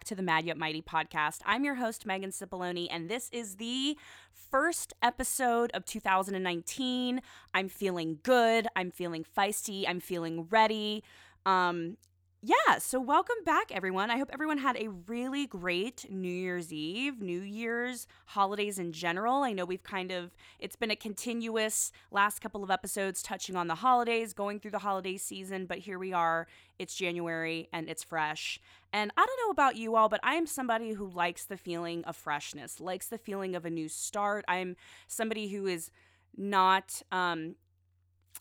back to the Mad Yet Mighty podcast. I'm your host, Megan Cipollone, and this is the first episode of 2019. I'm feeling good. I'm feeling feisty. I'm feeling ready. Um, yeah, so welcome back, everyone. I hope everyone had a really great New Year's Eve, New Year's, holidays in general. I know we've kind of, it's been a continuous last couple of episodes touching on the holidays, going through the holiday season, but here we are. It's January and it's fresh. And I don't know about you all, but I am somebody who likes the feeling of freshness, likes the feeling of a new start. I'm somebody who is not um,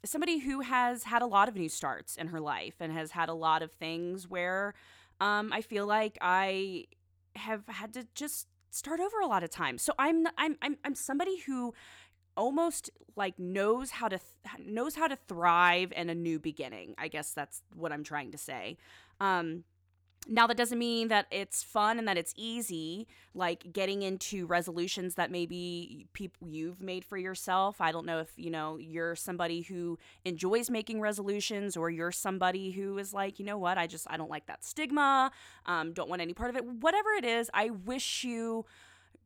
somebody who has had a lot of new starts in her life and has had a lot of things where um, I feel like I have had to just start over a lot of times. So I'm I'm I'm I'm somebody who almost like knows how to th- knows how to thrive in a new beginning. I guess that's what I'm trying to say. Um, now, that doesn't mean that it's fun and that it's easy, like getting into resolutions that maybe people you've made for yourself. I don't know if, you know, you're somebody who enjoys making resolutions or you're somebody who is like, you know what, I just, I don't like that stigma, um, don't want any part of it. Whatever it is, I wish you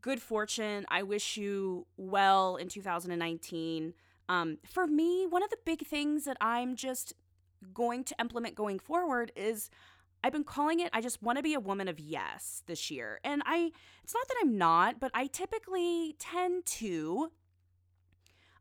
good fortune. I wish you well in 2019. Um, for me, one of the big things that I'm just going to implement going forward is I've been calling it I just want to be a woman of yes this year. And I it's not that I'm not, but I typically tend to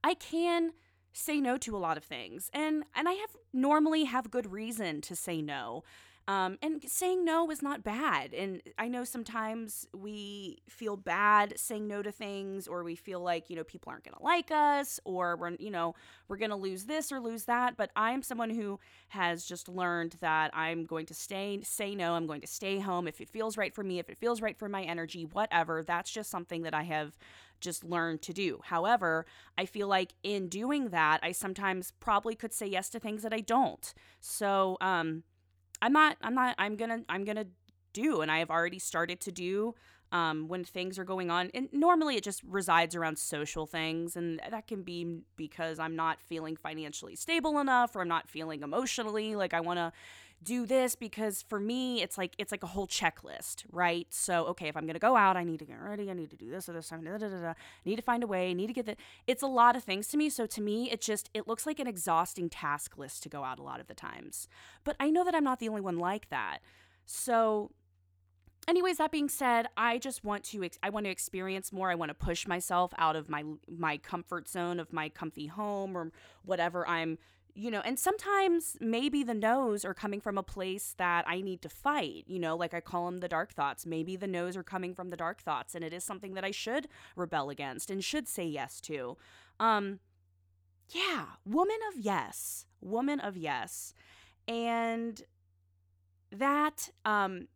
I can say no to a lot of things. And and I have normally have good reason to say no. Um, and saying no is not bad. And I know sometimes we feel bad saying no to things, or we feel like, you know, people aren't going to like us, or we're, you know, we're going to lose this or lose that. But I'm someone who has just learned that I'm going to stay, say no. I'm going to stay home if it feels right for me, if it feels right for my energy, whatever. That's just something that I have just learned to do. However, I feel like in doing that, I sometimes probably could say yes to things that I don't. So, um, I'm not I'm not I'm going to I'm going to do and I have already started to do um, when things are going on. And normally it just resides around social things. And that can be because I'm not feeling financially stable enough or I'm not feeling emotionally like I want to do this because for me it's like it's like a whole checklist right? So okay if i'm to go out i need to get ready i need to do this or this time da, da, da, da. need to find a way I need to get the it's a lot of things to me. So to me it just it looks like an exhausting task list to go out a lot of the times. But i know that i'm not the only one like that. So anyways that being said i just want to i want to experience more. I want to push myself out of my my comfort zone of my comfy home or whatever i'm you know and sometimes maybe the no's are coming from a place that i need to fight you know like i call them the dark thoughts. Maybe the no's are coming from the dark thoughts and it is something that i should rebel against and should say yes to. Um yeah woman of yes woman of yes. And that um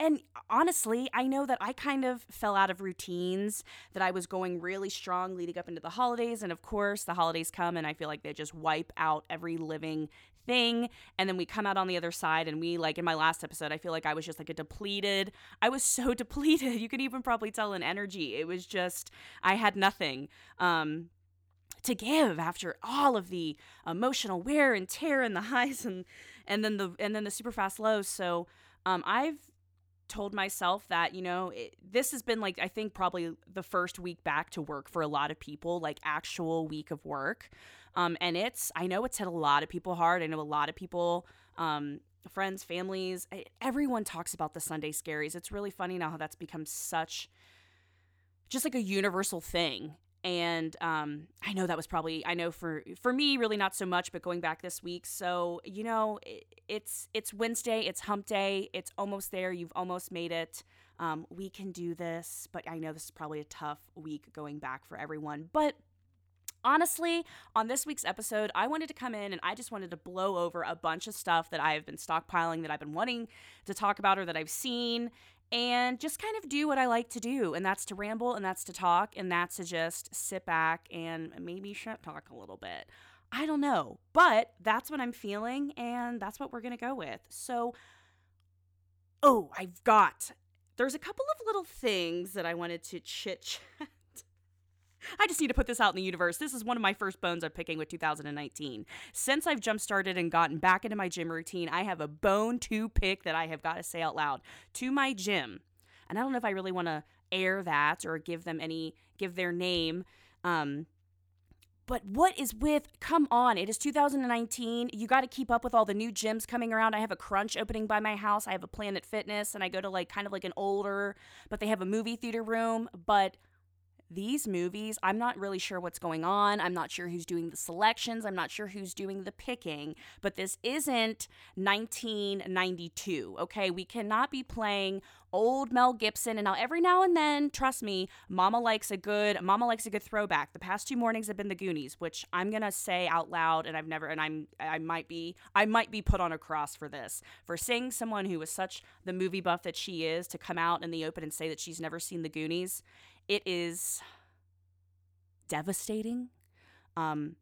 and honestly, I know that I kind of fell out of routines that I was going really strong leading up into the holidays. And of course, the holidays come and I feel like they just wipe out every living thing. And then we come out on the other side and we, like in my last episode, I feel like I was just like a depleted. I was so depleted. You could even probably tell in energy. It was just, I had nothing. Um, to give after all of the emotional wear and tear and the highs and and then the and then the super fast lows so um, I've told myself that you know it, this has been like i think probably the first week back to work for a lot of people like actual week of work. Um, and it's i know it's hit a lot of people hard. I know a lot of people um, friends families everyone talks about the sunday scaries. It's really funny now how that's become such just like a universal thing and um, I know that was probably I know for for me really not so much, but going back this week, so you know it, it's it's Wednesday, it's Hump Day, it's almost there, you've almost made it. Um, we can do this, but I know this is probably a tough week going back for everyone, but. Honestly, on this week's episode, I wanted to come in and I just wanted to blow over a bunch of stuff that I have been stockpiling that I've been wanting to talk about or that I've seen and just kind of do what I like to do. And that's to ramble and that's to talk and that's to just sit back and maybe shut talk a little bit. I don't know, but that's what I'm feeling and that's what we're going to go with. So, oh, I've got, there's a couple of little things that I wanted to chit chat. I just need to put this out in the universe. This is one of my first bones I'm picking with 2019. Since I've jump started and gotten back into my gym routine, I have a bone to pick that I have got to say out loud to my gym. And I don't know if I really want to air that or give them any, give their name. Um, but what is with, come on, it is 2019. You got to keep up with all the new gyms coming around. I have a crunch opening by my house. I have a Planet Fitness and I go to like kind of like an older, but they have a movie theater room. But these movies, I'm not really sure what's going on. I'm not sure who's doing the selections. I'm not sure who's doing the picking. But this isn't 1992, okay? We cannot be playing old Mel Gibson. And now every now and then, trust me, Mama likes a good Mama likes a good throwback. The past two mornings have been the Goonies, which I'm gonna say out loud, and I've never and I'm I might be I might be put on a cross for this for seeing someone who was such the movie buff that she is to come out in the open and say that she's never seen the Goonies. It is devastating. Um,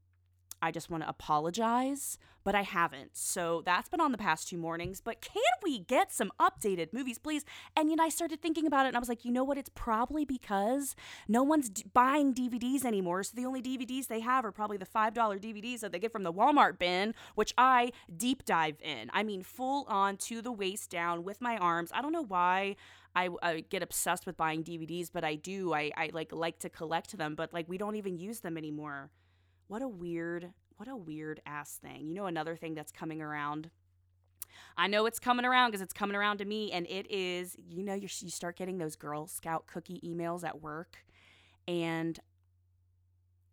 I just want to apologize, but I haven't. So that's been on the past two mornings. But can we get some updated movies, please? And you know, I started thinking about it and I was like, you know what? It's probably because no one's d- buying DVDs anymore. So the only DVDs they have are probably the $5 DVDs that they get from the Walmart bin, which I deep dive in. I mean, full on to the waist down with my arms. I don't know why. I, I, get obsessed with buying DVDs, but I do. I, I like like to collect them, but like we don't even use them anymore. What a weird, what a weird ass thing. You know, another thing that's coming around. I know it's coming around because it's coming around to me, and it is. You know, you you start getting those Girl Scout cookie emails at work, and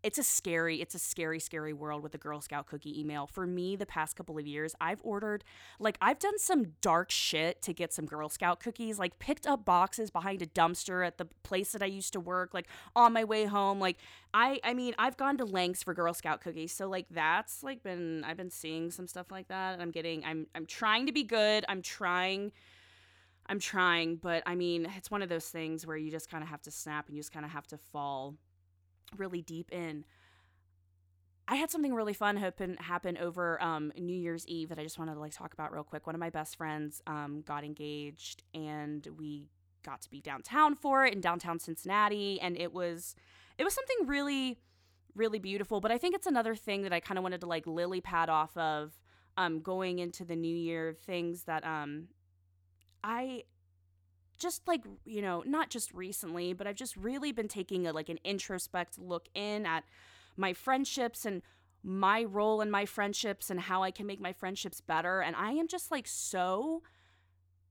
it's a scary it's a scary scary world with the girl scout cookie email. For me the past couple of years i've ordered like i've done some dark shit to get some girl scout cookies like picked up boxes behind a dumpster at the place that i used to work like on my way home like i i mean i've gone to lengths for girl scout cookies so like that's like been i've been seeing some stuff like that and i'm getting i'm i'm trying to be good i'm trying i'm trying but i mean it's one of those things where you just kind of have to snap and you just kind of have to fall really deep in. I had something really fun happen happen over um, New Year's Eve that I just wanted to like talk about real quick. One of my best friends um, got engaged, and we got to be downtown for it in downtown Cincinnati, and it was it was something really really beautiful. But I think it's another thing that I kind of wanted to like lily pad off of um, going into the new year. Things that um, I just like you know not just recently but i've just really been taking a like an introspect look in at my friendships and my role in my friendships and how i can make my friendships better and i am just like so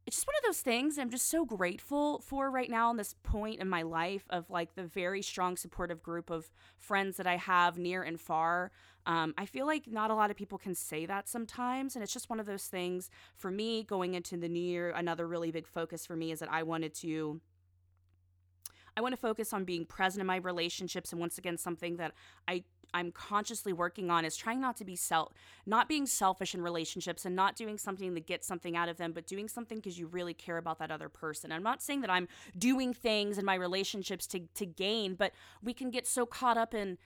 it's just one of those things i'm just so grateful for right now in this point in my life of like the very strong supportive group of friends that i have near and far um, I feel like not a lot of people can say that sometimes. And it's just one of those things for me going into the new year. Another really big focus for me is that I wanted to. I want to focus on being present in my relationships and once again something that I I'm consciously working on is trying not to be self not being selfish in relationships and not doing something to get something out of them but doing something because you really care about that other person. I'm not saying that I'm doing things in my relationships to to gain, but we can get so caught up in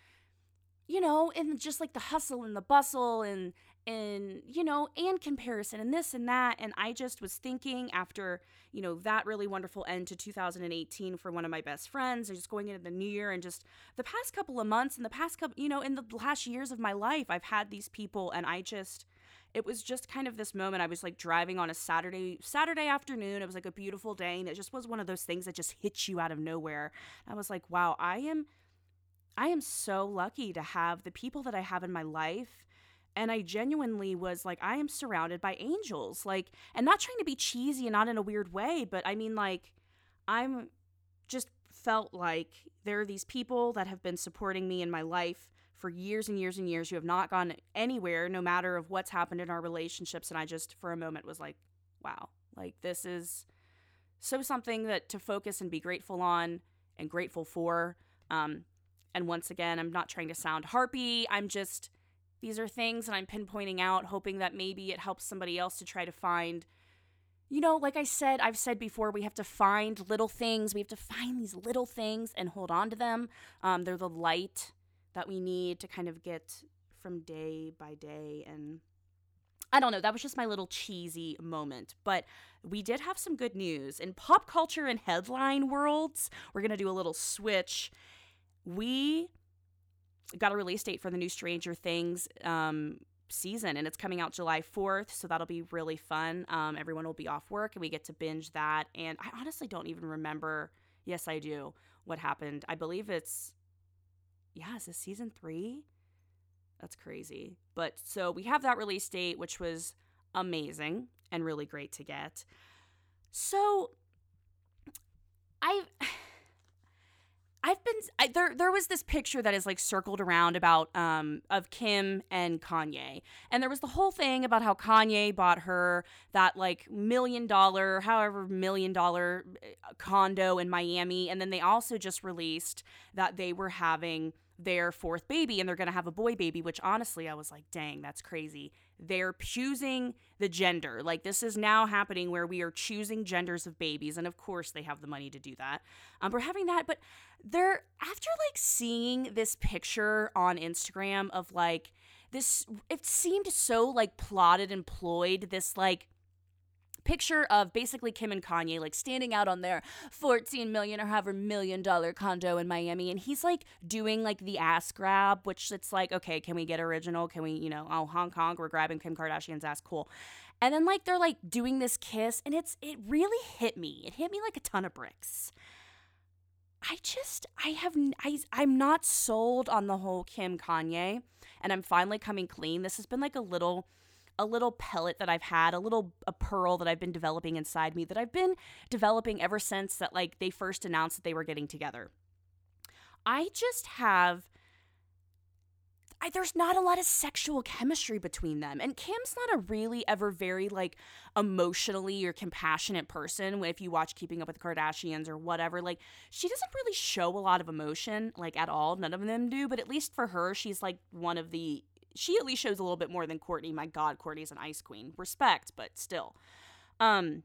you know, and just like the hustle and the bustle and and you know, and comparison and this and that and I just was thinking after, you know, that really wonderful end to 2018 for one of my best friends and just going into the new year and just the past couple of months and the past couple, you know, in the last years of my life, I've had these people and I just it was just kind of this moment i was like driving on a saturday saturday afternoon it was like a beautiful day and it just was one of those things that just hits you out of nowhere i was like wow i am I am so lucky to have the people that I have in my life. And I genuinely was like, I am surrounded by angels. Like, and not trying to be cheesy and not in a weird way, but I mean, like, I'm just felt like there are these people that have been supporting me in my life for years and years and years who have not gone anywhere, no matter of what's happened in our relationships. And I just, for a moment, was like, wow, like, this is so something that to focus and be grateful on and grateful for. Um, and once again, I'm not trying to sound harpy. I'm just, these are things that I'm pinpointing out, hoping that maybe it helps somebody else to try to find. You know, like I said, I've said before, we have to find little things. We have to find these little things and hold on to them. Um, they're the light that we need to kind of get from day by day. And I don't know, that was just my little cheesy moment. But we did have some good news. In pop culture and headline worlds, we're going to do a little switch we got a release date for the new Stranger Things um, season, and it's coming out July 4th. So that'll be really fun. Um, everyone will be off work, and we get to binge that. And I honestly don't even remember. Yes, I do. What happened? I believe it's, yeah, is this season three? That's crazy. But so we have that release date, which was amazing and really great to get. So I've I've been I, there. There was this picture that is like circled around about um of Kim and Kanye, and there was the whole thing about how Kanye bought her that like million dollar, however million dollar uh, condo in Miami, and then they also just released that they were having their fourth baby and they're going to have a boy baby, which honestly, I was like, dang, that's crazy. They're choosing the gender. Like, this is now happening where we are choosing genders of babies. And of course, they have the money to do that. Um, we're having that. But they're, after like seeing this picture on Instagram of like, this, it seemed so like plotted and ployed, this like, picture of basically Kim and Kanye like standing out on their 14 million or however million dollar condo in Miami and he's like doing like the ass grab which it's like okay can we get original? Can we you know oh Hong Kong we're grabbing Kim Kardashian's ass cool. And then like they're like doing this kiss and it's it really hit me. It hit me like a ton of bricks. I just I have I I'm not sold on the whole Kim Kanye and I'm finally coming clean. This has been like a little a little pellet that I've had, a little a pearl that I've been developing inside me that I've been developing ever since that like they first announced that they were getting together. I just have I, there's not a lot of sexual chemistry between them. And Kim's not a really ever very like emotionally or compassionate person. If you watch Keeping Up with the Kardashians or whatever, like she doesn't really show a lot of emotion like at all. None of them do, but at least for her, she's like one of the she at least shows a little bit more than Kourtney. My God, Kourtney's an ice queen. Respect, but still. Um,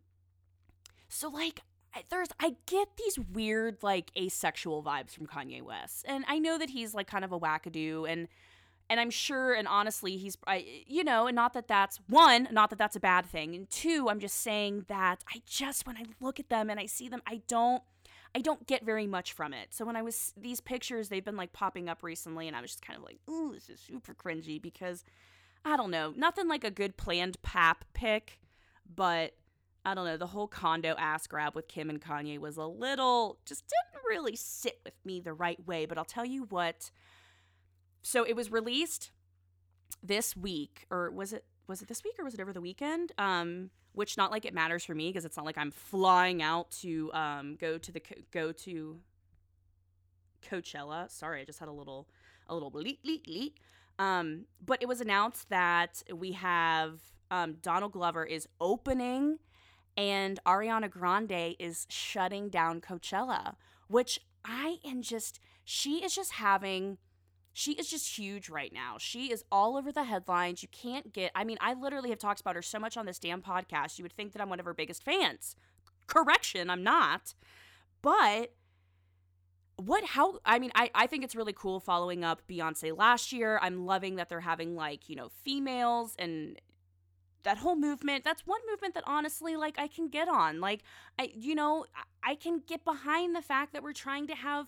so like there's I get these weird like asexual vibes from Kanye West. And I know that he's like kind of a wackadoo and and I'm sure and honestly he's I you know, and not that that's one, not that that's a bad thing. And two, I'm just saying that I just when I look at them and I see them, I don't I don't get very much from it. So when I was these pictures, they've been like popping up recently, and I was just kind of like, ooh, this is super cringy because I don't know, nothing like a good planned pap pick, but I don't know, the whole condo ass grab with Kim and Kanye was a little just didn't really sit with me the right way. But I'll tell you what. So it was released this week, or was it was it this week or was it over the weekend? Um, which not like it matters for me because it's not like I'm flying out to um, go to the go to Coachella. Sorry, I just had a little a little bleat bleat bleat. Um, but it was announced that we have um, Donald Glover is opening and Ariana Grande is shutting down Coachella, which I am just she is just having she is just huge right now. She is all over the headlines. You can't get, I mean, I literally have talked about her so much on this damn podcast. You would think that I'm one of her biggest fans. Correction, I'm not. But what how i mean I, I think it's really cool following up beyonce last year i'm loving that they're having like you know females and that whole movement that's one movement that honestly like i can get on like i you know i can get behind the fact that we're trying to have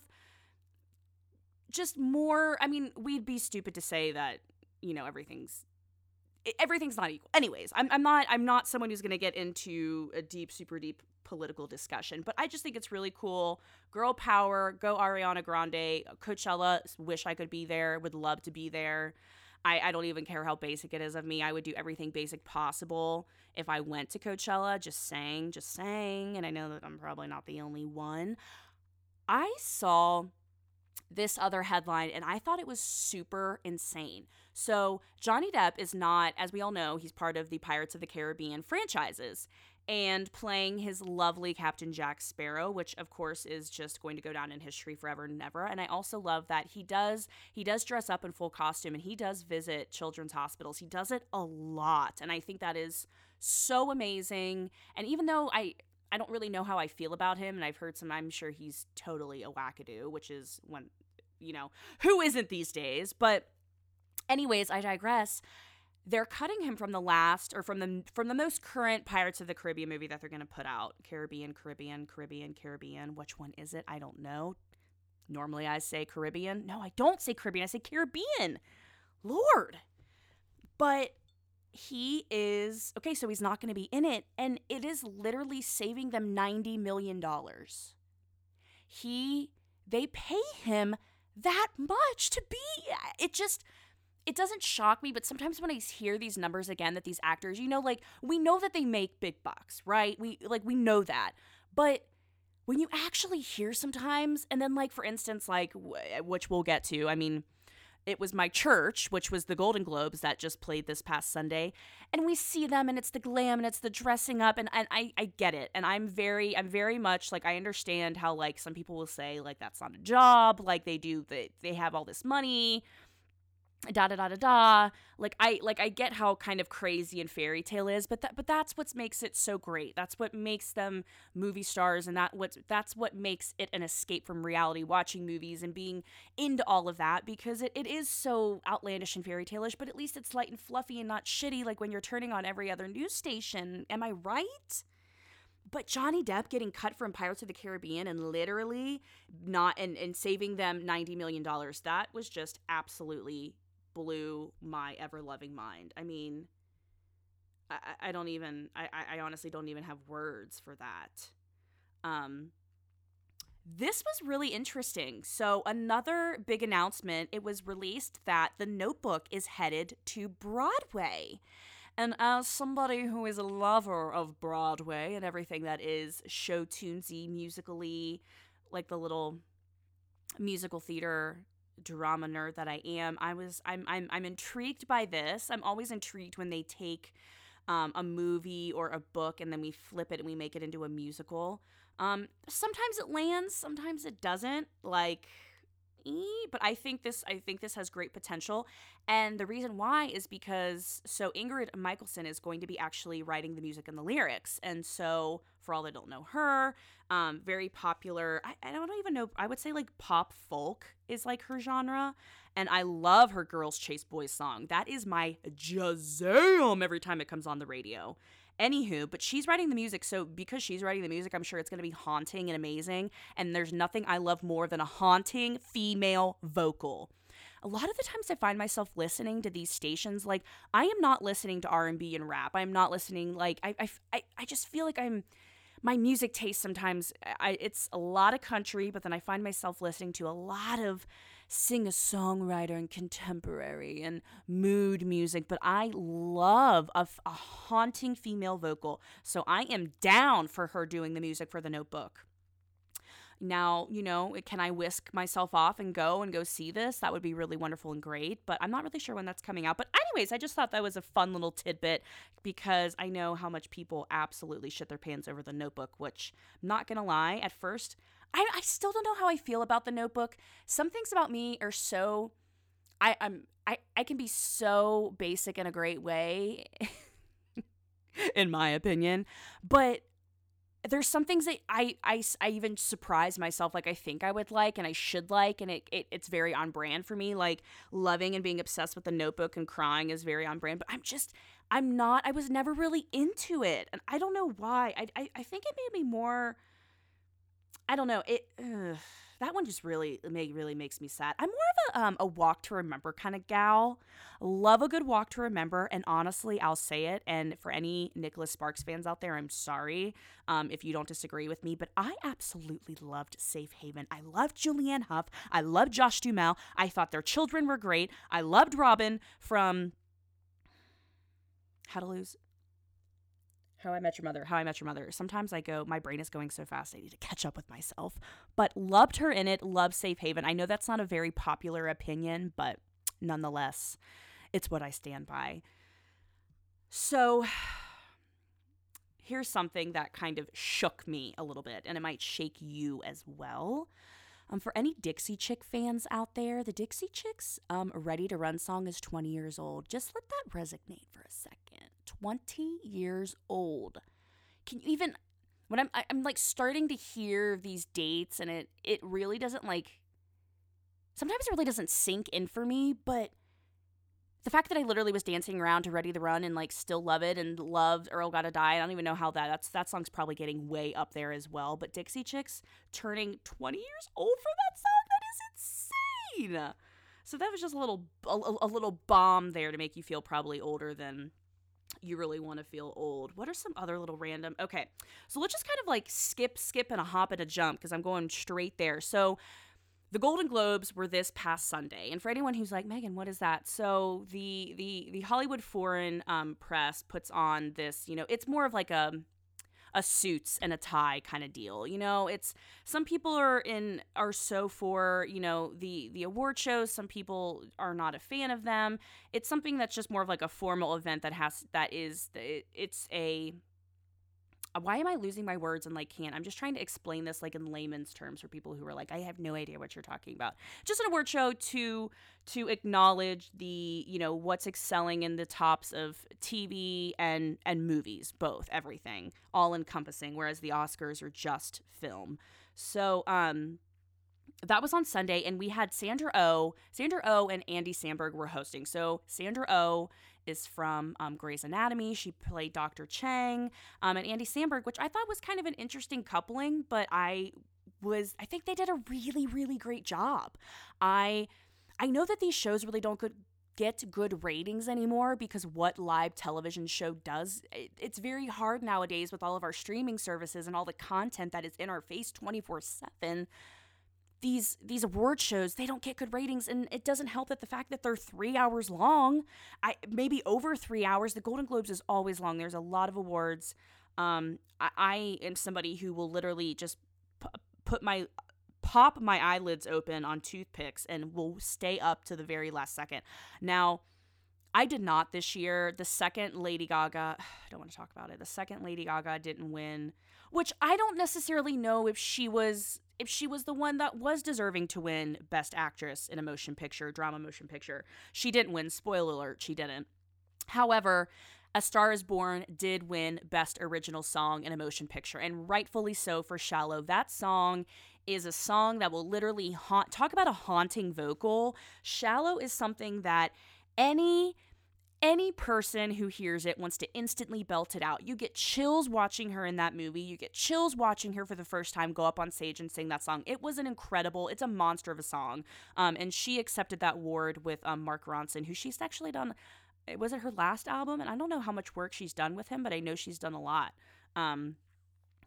just more i mean we'd be stupid to say that you know everything's everything's not equal anyways i'm, I'm not i'm not someone who's going to get into a deep super deep political discussion but i just think it's really cool girl power go ariana grande coachella wish i could be there would love to be there I, I don't even care how basic it is of me. I would do everything basic possible if I went to Coachella. Just saying, just saying. And I know that I'm probably not the only one. I saw this other headline and I thought it was super insane. So, Johnny Depp is not, as we all know, he's part of the Pirates of the Caribbean franchises and playing his lovely Captain Jack Sparrow, which of course is just going to go down in history forever and ever. And I also love that he does he does dress up in full costume and he does visit children's hospitals. He does it a lot, and I think that is so amazing. And even though I I don't really know how I feel about him, and I've heard some. I'm sure he's totally a wackadoo, which is when, you know, who isn't these days. But, anyways, I digress. They're cutting him from the last, or from the from the most current Pirates of the Caribbean movie that they're going to put out. Caribbean, Caribbean, Caribbean, Caribbean. Which one is it? I don't know. Normally I say Caribbean. No, I don't say Caribbean. I say Caribbean. Lord. But he is okay, so he's not going to be in it and it is literally saving them 90 million dollars. He they pay him that much to be it just it doesn't shock me, but sometimes when I hear these numbers again that these actors, you know, like we know that they make big bucks, right? We like we know that. But when you actually hear sometimes and then like for instance like which we'll get to, I mean, it was my church, which was the Golden Globes that just played this past Sunday. And we see them and it's the glam and it's the dressing up and, and I, I get it. And I'm very I'm very much like I understand how like some people will say like that's not a job, like they do they, they have all this money da da da da da. Like i like i get how kind of crazy and fairy tale is but that but that's what makes it so great. That's what makes them movie stars and that what that's what makes it an escape from reality watching movies and being into all of that because it, it is so outlandish and fairy tale-ish but at least it's light and fluffy and not shitty like when you're turning on every other news station. Am i right? But Johnny Depp getting cut from Pirates of the Caribbean and literally not and, and saving them $90 million, that was just absolutely blew my ever loving mind. I mean, I, I don't even, I, I honestly don't even have words for that. Um, this was really interesting. So, another big announcement it was released that The Notebook is headed to Broadway. And as somebody who is a lover of Broadway and everything that is show tunesy, musically, like the little musical theater drama nerd that I am, I was I'm I'm I'm intrigued by this. I'm always intrigued when they take um, a movie or a book and then we flip it and we make it into a musical. Um, sometimes it lands, sometimes it doesn't. Like but I think this I think this has great potential. And the reason why is because so Ingrid Michaelson is going to be actually writing the music and the lyrics. And so for all that don't know her, um, very popular. I, I don't even know. I would say like pop folk is like her genre. And I love her Girls Chase Boys song. That is my jazam every time it comes on the radio. Anywho, but she's writing the music, so because she's writing the music, I'm sure it's going to be haunting and amazing. And there's nothing I love more than a haunting female vocal. A lot of the times I find myself listening to these stations like I am not listening to R&B and rap. I'm not listening like I I I just feel like I'm my music taste sometimes I, it's a lot of country, but then I find myself listening to a lot of singer songwriter and contemporary and mood music, but I love a, a haunting female vocal. So I am down for her doing the music for the notebook. Now, you know, can I whisk myself off and go and go see this? That would be really wonderful and great, but I'm not really sure when that's coming out. But, anyways, I just thought that was a fun little tidbit because I know how much people absolutely shit their pants over the notebook, which, not gonna lie, at first, I, I still don't know how I feel about the notebook. Some things about me are so I, I'm I, I can be so basic in a great way, in my opinion. But there's some things that I, I, I even surprise myself like I think I would like and I should like and it, it it's very on brand for me like loving and being obsessed with the notebook and crying is very on brand but I'm just I'm not I was never really into it and I don't know why I I, I think it made me more I don't know. It ugh, that one just really really makes me sad. I'm more of a um, a walk to remember kind of gal. Love a good walk to remember, and honestly, I'll say it. And for any Nicholas Sparks fans out there, I'm sorry um, if you don't disagree with me, but I absolutely loved Safe Haven. I loved Julianne Hough. I loved Josh Duhamel. I thought their children were great. I loved Robin from How to Lose how I Met Your Mother, How I Met Your Mother. Sometimes I go, my brain is going so fast, I need to catch up with myself. But loved her in it, loved Safe Haven. I know that's not a very popular opinion, but nonetheless, it's what I stand by. So here's something that kind of shook me a little bit, and it might shake you as well. Um, for any Dixie Chick fans out there, the Dixie Chicks um, Ready to Run song is 20 years old. Just let that resonate for a second. 20 years old. Can you even when I'm I'm like starting to hear these dates and it it really doesn't like sometimes it really doesn't sink in for me, but the fact that I literally was dancing around to Ready the Run and like still love it and loved Earl Gotta Die. I don't even know how that that's that song's probably getting way up there as well. But Dixie Chicks turning 20 years old for that song, that is insane. So that was just a little a, a little bomb there to make you feel probably older than you really want to feel old. What are some other little random? Okay, so let's just kind of like skip, skip, and a hop and a jump because I'm going straight there. So the Golden Globes were this past Sunday, and for anyone who's like Megan, what is that? So the the the Hollywood Foreign um, Press puts on this. You know, it's more of like a a suits and a tie kind of deal. You know, it's some people are in are so for, you know, the the award shows, some people are not a fan of them. It's something that's just more of like a formal event that has that is it's a why am I losing my words and like can't? I'm just trying to explain this like in layman's terms for people who are like, I have no idea what you're talking about. Just an award show to to acknowledge the you know what's excelling in the tops of TV and and movies, both everything, all encompassing. Whereas the Oscars are just film. So um that was on Sunday, and we had Sandra O. Oh, Sandra O oh and Andy Samberg were hosting. So Sandra O oh is from um, Grey's Anatomy. She played Dr. Chang, um, and Andy Samberg, which I thought was kind of an interesting coupling, but I was I think they did a really really great job. I I know that these shows really don't good get good ratings anymore because what live television show does it's very hard nowadays with all of our streaming services and all the content that is in our face 24/7 these these award shows they don't get good ratings and it doesn't help that the fact that they're three hours long. I maybe over three hours. The golden globes is always long. There's a lot of awards. Um i, I am somebody who will literally just p- put my pop my eyelids open on toothpicks and will stay up to the very last second. Now I did not this year. The second Lady Gaga, I don't want to talk about it. The second Lady Gaga didn't win, which I don't necessarily know if she was if she was the one that was deserving to win Best Actress in a Motion Picture, Drama Motion Picture. She didn't win. Spoiler alert, she didn't. However, A Star is Born did win Best Original Song in a Motion Picture, and rightfully so for Shallow. That song is a song that will literally haunt. Talk about a haunting vocal. Shallow is something that any any person who hears it wants to instantly belt it out. You get chills watching her in that movie. You get chills watching her for the first time go up on stage and sing that song. It was an incredible, it's a monster of a song. Um, and she accepted that award with um, Mark Ronson, who she's actually done, was it her last album? And I don't know how much work she's done with him, but I know she's done a lot. Um,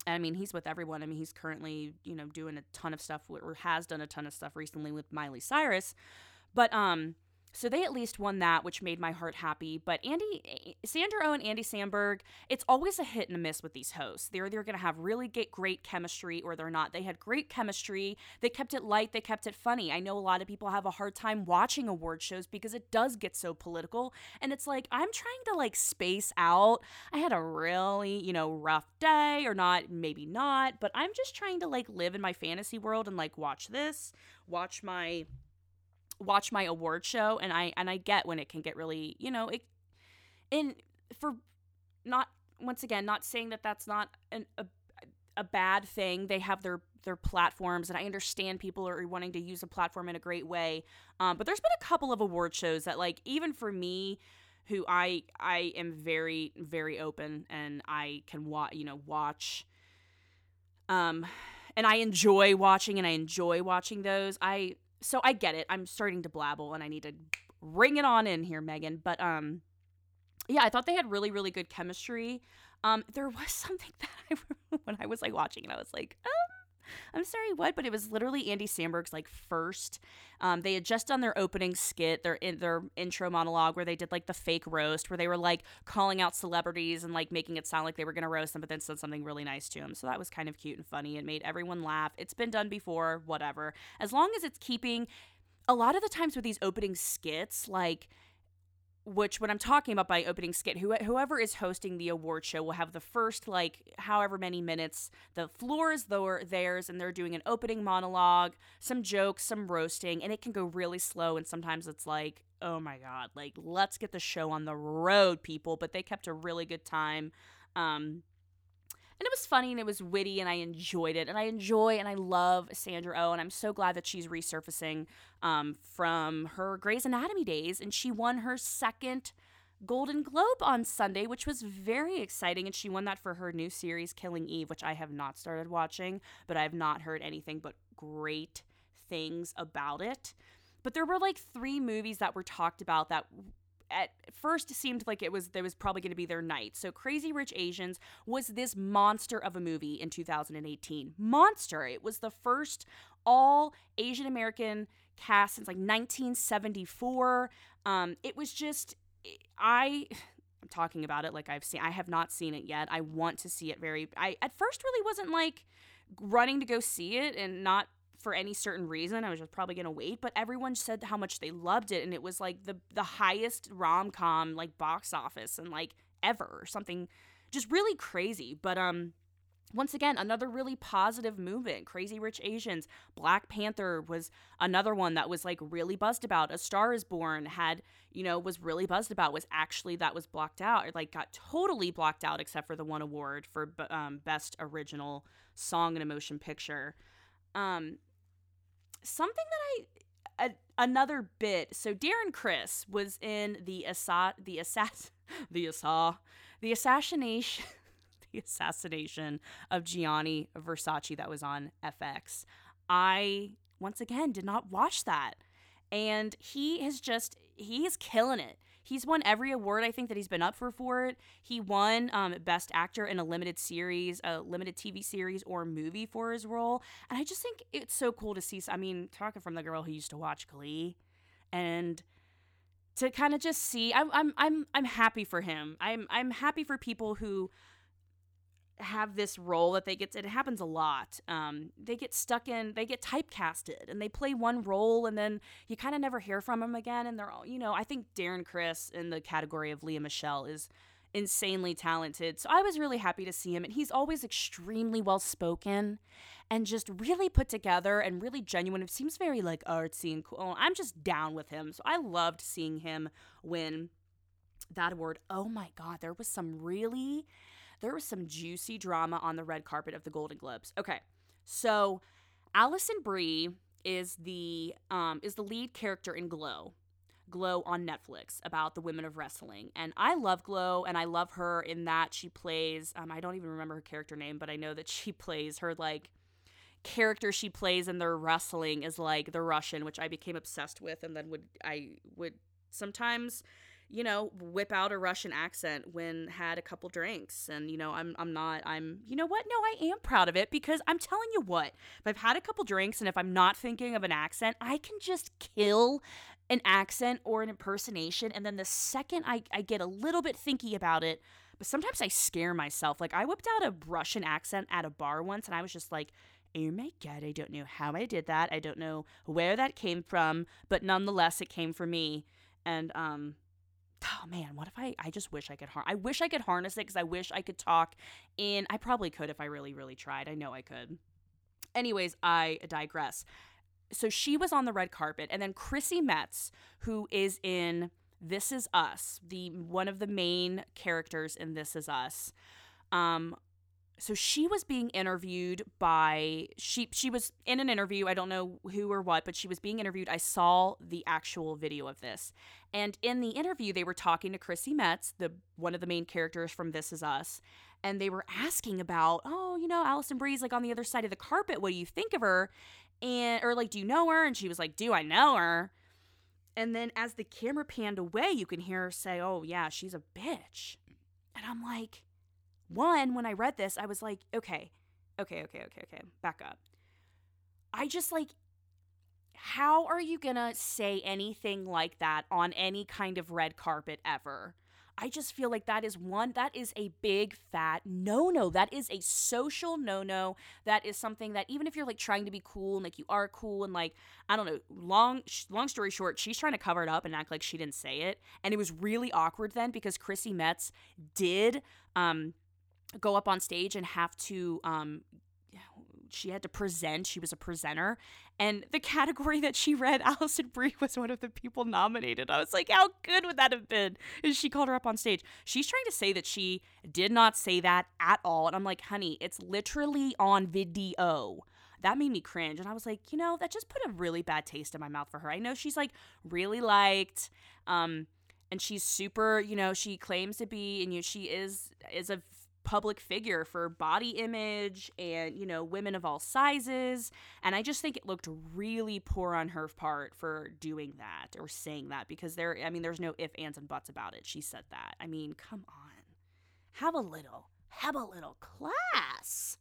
I mean, he's with everyone. I mean, he's currently, you know, doing a ton of stuff or has done a ton of stuff recently with Miley Cyrus. But um so they at least won that, which made my heart happy. But Andy, Sandra Oh and Andy Samberg, it's always a hit and a miss with these hosts. They're they're going to have really great chemistry, or they're not. They had great chemistry. They kept it light. They kept it funny. I know a lot of people have a hard time watching award shows because it does get so political, and it's like I'm trying to like space out. I had a really you know rough day, or not, maybe not, but I'm just trying to like live in my fantasy world and like watch this, watch my watch my award show and I and I get when it can get really, you know, it in for not once again not saying that that's not an, a a bad thing. They have their their platforms, and I understand people are wanting to use a platform in a great way. Um, but there's been a couple of award shows that, like, even for me, who I I am very very open and I can watch you know watch. Um, and I enjoy watching, and I enjoy watching those. I so I get it. I'm starting to blabble and I need to ring it on in here, Megan. But um yeah, I thought they had really, really good chemistry. Um, there was something that I when I was like watching and I was like, um, I'm sorry, what? But it was literally Andy Samberg's like first. Um, they had just done their opening skit, their in their intro monologue where they did like the fake roast, where they were like calling out celebrities and like making it sound like they were gonna roast them, but then said something really nice to them. So that was kind of cute and funny. It made everyone laugh. It's been done before, whatever. As long as it's keeping. A lot of the times with these opening skits, like which when I'm talking about by opening skit, who, whoever is hosting the award show will have the first like however many minutes. The floor is their, theirs, and they're doing an opening monologue, some jokes, some roasting, and it can go really slow. And sometimes it's like, oh my god, like let's get the show on the road, people. But they kept a really good time. Um, and it was funny and it was witty and I enjoyed it. And I enjoy and I love Sandra Oh, and I'm so glad that she's resurfacing um, from her Grey's Anatomy days. And she won her second Golden Globe on Sunday, which was very exciting. And she won that for her new series, Killing Eve, which I have not started watching, but I have not heard anything but great things about it. but there were like three movies that were talked about that at first seemed like it was there was probably going to be their night. So Crazy Rich Asians was this monster of a movie in 2018. Monster. It was the first all Asian American cast since like 1974. Um, it was just I I'm talking about it like I've seen I have not seen it yet. I want to see it very I at first really wasn't like running to go see it and not for any certain reason. I was just probably gonna wait, but everyone said how much they loved it, and it was like the the highest rom com like box office and like ever or something, just really crazy. But um, once again, another really positive movement. Crazy Rich Asians, Black Panther was another one that was like really buzzed about. A Star is Born had, you know, was really buzzed about, was actually that was blocked out, like got totally blocked out, except for the one award for um, Best Original Song in a Motion Picture. Um, something that I a, another bit. So Darren Criss was in the assa the assass the assa the assassination the assassination of Gianni Versace that was on FX. I once again did not watch that. And he is just he is killing it. He's won every award I think that he's been up for for it. He won um, Best Actor in a limited series, a limited TV series or movie for his role, and I just think it's so cool to see. I mean, talking from the girl who used to watch Glee, and to kind of just see, I'm I'm I'm I'm happy for him. I'm I'm happy for people who have this role that they get it happens a lot um, they get stuck in they get typecasted and they play one role and then you kind of never hear from them again and they're all you know i think darren criss in the category of Lea Michele is insanely talented so i was really happy to see him and he's always extremely well spoken and just really put together and really genuine it seems very like artsy and cool i'm just down with him so i loved seeing him win that award. Oh my god there was some really there was some juicy drama on the red carpet of the Golden Globes. Okay, so Alison Brie is the um, is the lead character in Glow. Glow on Netflix about the women of wrestling. And I love Glow and I love her in that she plays um, I don't even remember her character name, but I know that she plays her like character she plays in their wrestling is like the Russian, which I became obsessed with and then would I would sometimes you know, whip out a Russian accent when had a couple drinks. And, you know, I'm I'm not I'm you know what? No, I am proud of it because I'm telling you what, if I've had a couple drinks and if I'm not thinking of an accent, I can just kill an accent or an impersonation. And then the second I, I get a little bit thinky about it, but sometimes I scare myself. Like I whipped out a Russian accent at a bar once and I was just like, oh my god, I don't know how I did that. I don't know where that came from, but nonetheless it came from me. And um oh man, what if I I just wish I could har- I wish I could harness it cuz I wish I could talk in I probably could if I really really tried. I know I could. Anyways, I digress. So she was on the red carpet and then Chrissy Metz who is in This Is Us, the one of the main characters in This Is Us. Um so she was being interviewed by she she was in an interview i don't know who or what but she was being interviewed. I saw the actual video of this. And in the interview they were talking to chrissy metz the one of the main characters from this is us and they were asking about oh you know alison brie's like on the other side of the carpet. What do you think of her? And or like do you know her? And she was like do i know her? And then as the camera panned away you can hear her say oh yeah she's a bitch. And i'm like one, when I read this, I was like, okay, okay, okay, okay, okay, back up. I just like, how are you gonna say anything like that on any kind of red carpet ever? I just feel like that is one, that is a big fat no no. That is a social no no. That is something that even if you're like trying to be cool and like you are cool and like, I don't know, long, long story short, she's trying to cover it up and act like she didn't say it. And it was really awkward then because Chrissy Metz did, um, go up on stage and have to um she had to present. She was a presenter. And the category that she read alison brie was one of the people nominated. I was like how good would that have been? And she called her up on stage. She's trying to say that she did not say that at all. And i'm like honey it's literally on video. That made me cringe. And i was like you know that just put a really bad taste in my mouth for her. I know she's like really liked um and she's super you know she claims to be and you know she is is a public figure for body image and you know women of all sizes. And i just think it looked really poor on her part for doing that or saying that because there i mean there's no if ands and buts about it. She said that. I mean come on. Have a little have a little class.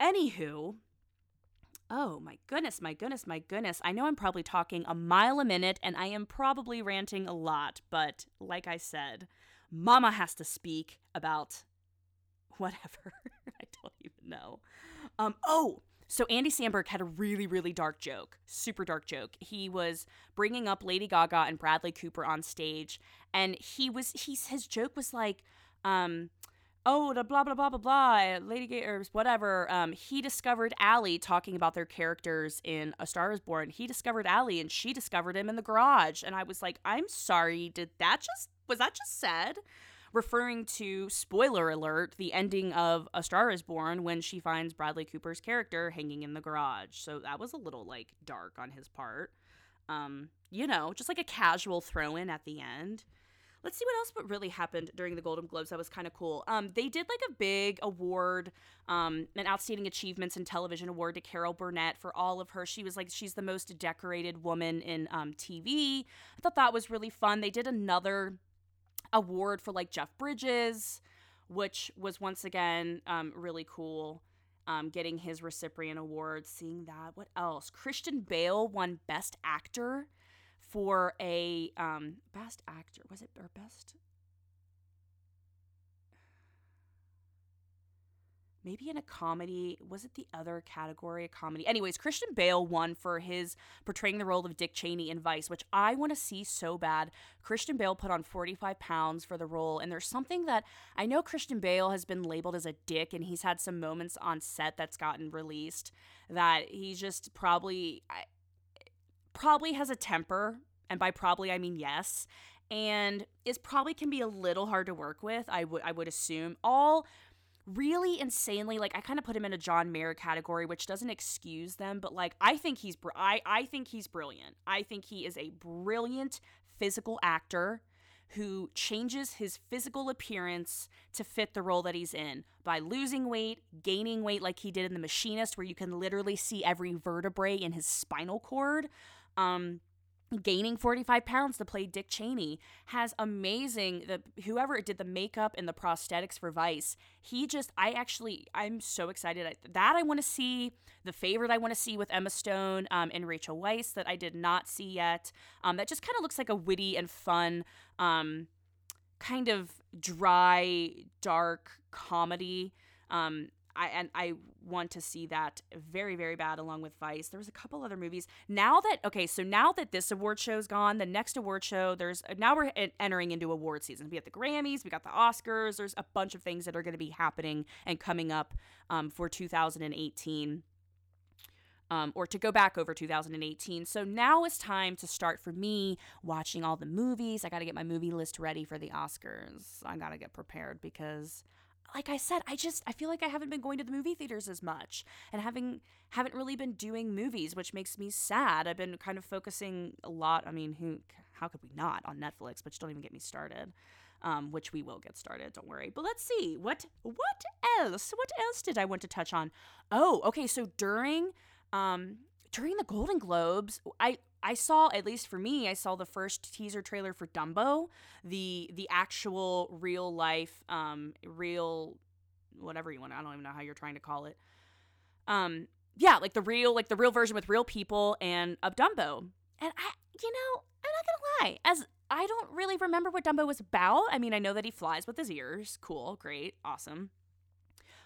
Anywho Oh my goodness, my goodness, my goodness. I know I'm probably talking a mile a minute and I am probably ranting a lot, but like I said, Mama has to speak about whatever. I don't even know. Um, oh, so Andy Samberg had a really, really dark joke, super dark joke. He was bringing up Lady Gaga and Bradley Cooper on stage, and he was he's his joke was like, um, oh, the blah blah blah blah blah, Lady Gaga or whatever. Um, he discovered Ally talking about their characters in A Star Is Born. He discovered Ally, and she discovered him in the garage. And I was like, I'm sorry, did that just was that just said? Referring to spoiler alert the ending of A Star is Born when she finds Bradley Cooper's character hanging in the garage. So that was a little like dark on his part. Um, you know, just like a casual throw in at the end. Let's see what else what really happened during the Golden Globes that was kind of cool. Um, they did like a big award, um, an outstanding achievements in television award to Carol Burnett for all of her. She was like she's the most decorated woman in um, TV. I thought that was really fun. They did another award for like Jeff Bridges, which was once again um, really cool. Um, getting his recipient award, seeing that. What else? Christian Bale won Best Actor for a um, Best Actor. Was it or Best? Maybe in a comedy. Was it the other category, a comedy? Anyways, Christian Bale won for his portraying the role of Dick Cheney in Vice, which I want to see so bad. Christian Bale put on 45 pounds for the role, and there's something that I know Christian Bale has been labeled as a dick, and he's had some moments on set that's gotten released that he just probably. probably has a temper and by probably I mean yes, and is probably can be a little hard to work with. I would I would assume all really insanely like I kind of put him in a John Mayer category which doesn't excuse them but like I think he's br- I I think he's brilliant. I think he is a brilliant physical actor who changes his physical appearance to fit the role that he's in by losing weight, gaining weight like he did in The Machinist where you can literally see every vertebrae in his spinal cord. Um gaining 45 pounds to play Dick Cheney has amazing the whoever did the makeup and the prosthetics for Vice he just I actually I'm so excited. That I want to see the favorite I want to see with Emma Stone um, and Rachel Weisz that I did not see yet um, that just kind of looks like a witty and fun um, kind of dry dark comedy um, I and I want to see that very very bad along with Vice. There was a couple other movies. Now that okay, so now that this award show's gone, the next award show there's now we're entering into award season. We got the Grammys, we got the Oscars. There's a bunch of things that are going to be happening and coming up um, for 2018. Um, or to go back over 2018. So now it's time to start for me watching all the movies. I got to get my movie list ready for the Oscars. I got to get prepared because like I said, I just I feel like I haven't been going to the movie theaters as much and having haven't really been doing movies, which makes me sad. I've been kind of focusing a lot. I mean, who how could we not on Netflix? But don't even get me started. Um, which we will get started. Don't worry. But let's see what what else. What else did I want to touch on? Oh, okay. So during um, during the Golden Globes, I I saw at least for me, I saw the first teaser trailer for Dumbo, the the actual real life, um, real whatever you want. I don't even know how you're trying to call it. Um, yeah, like the real, like the real version with real people and of Dumbo. And I, you know, I'm not gonna lie, as I don't really remember what Dumbo was about. I mean, I know that he flies with his ears. Cool, great, awesome.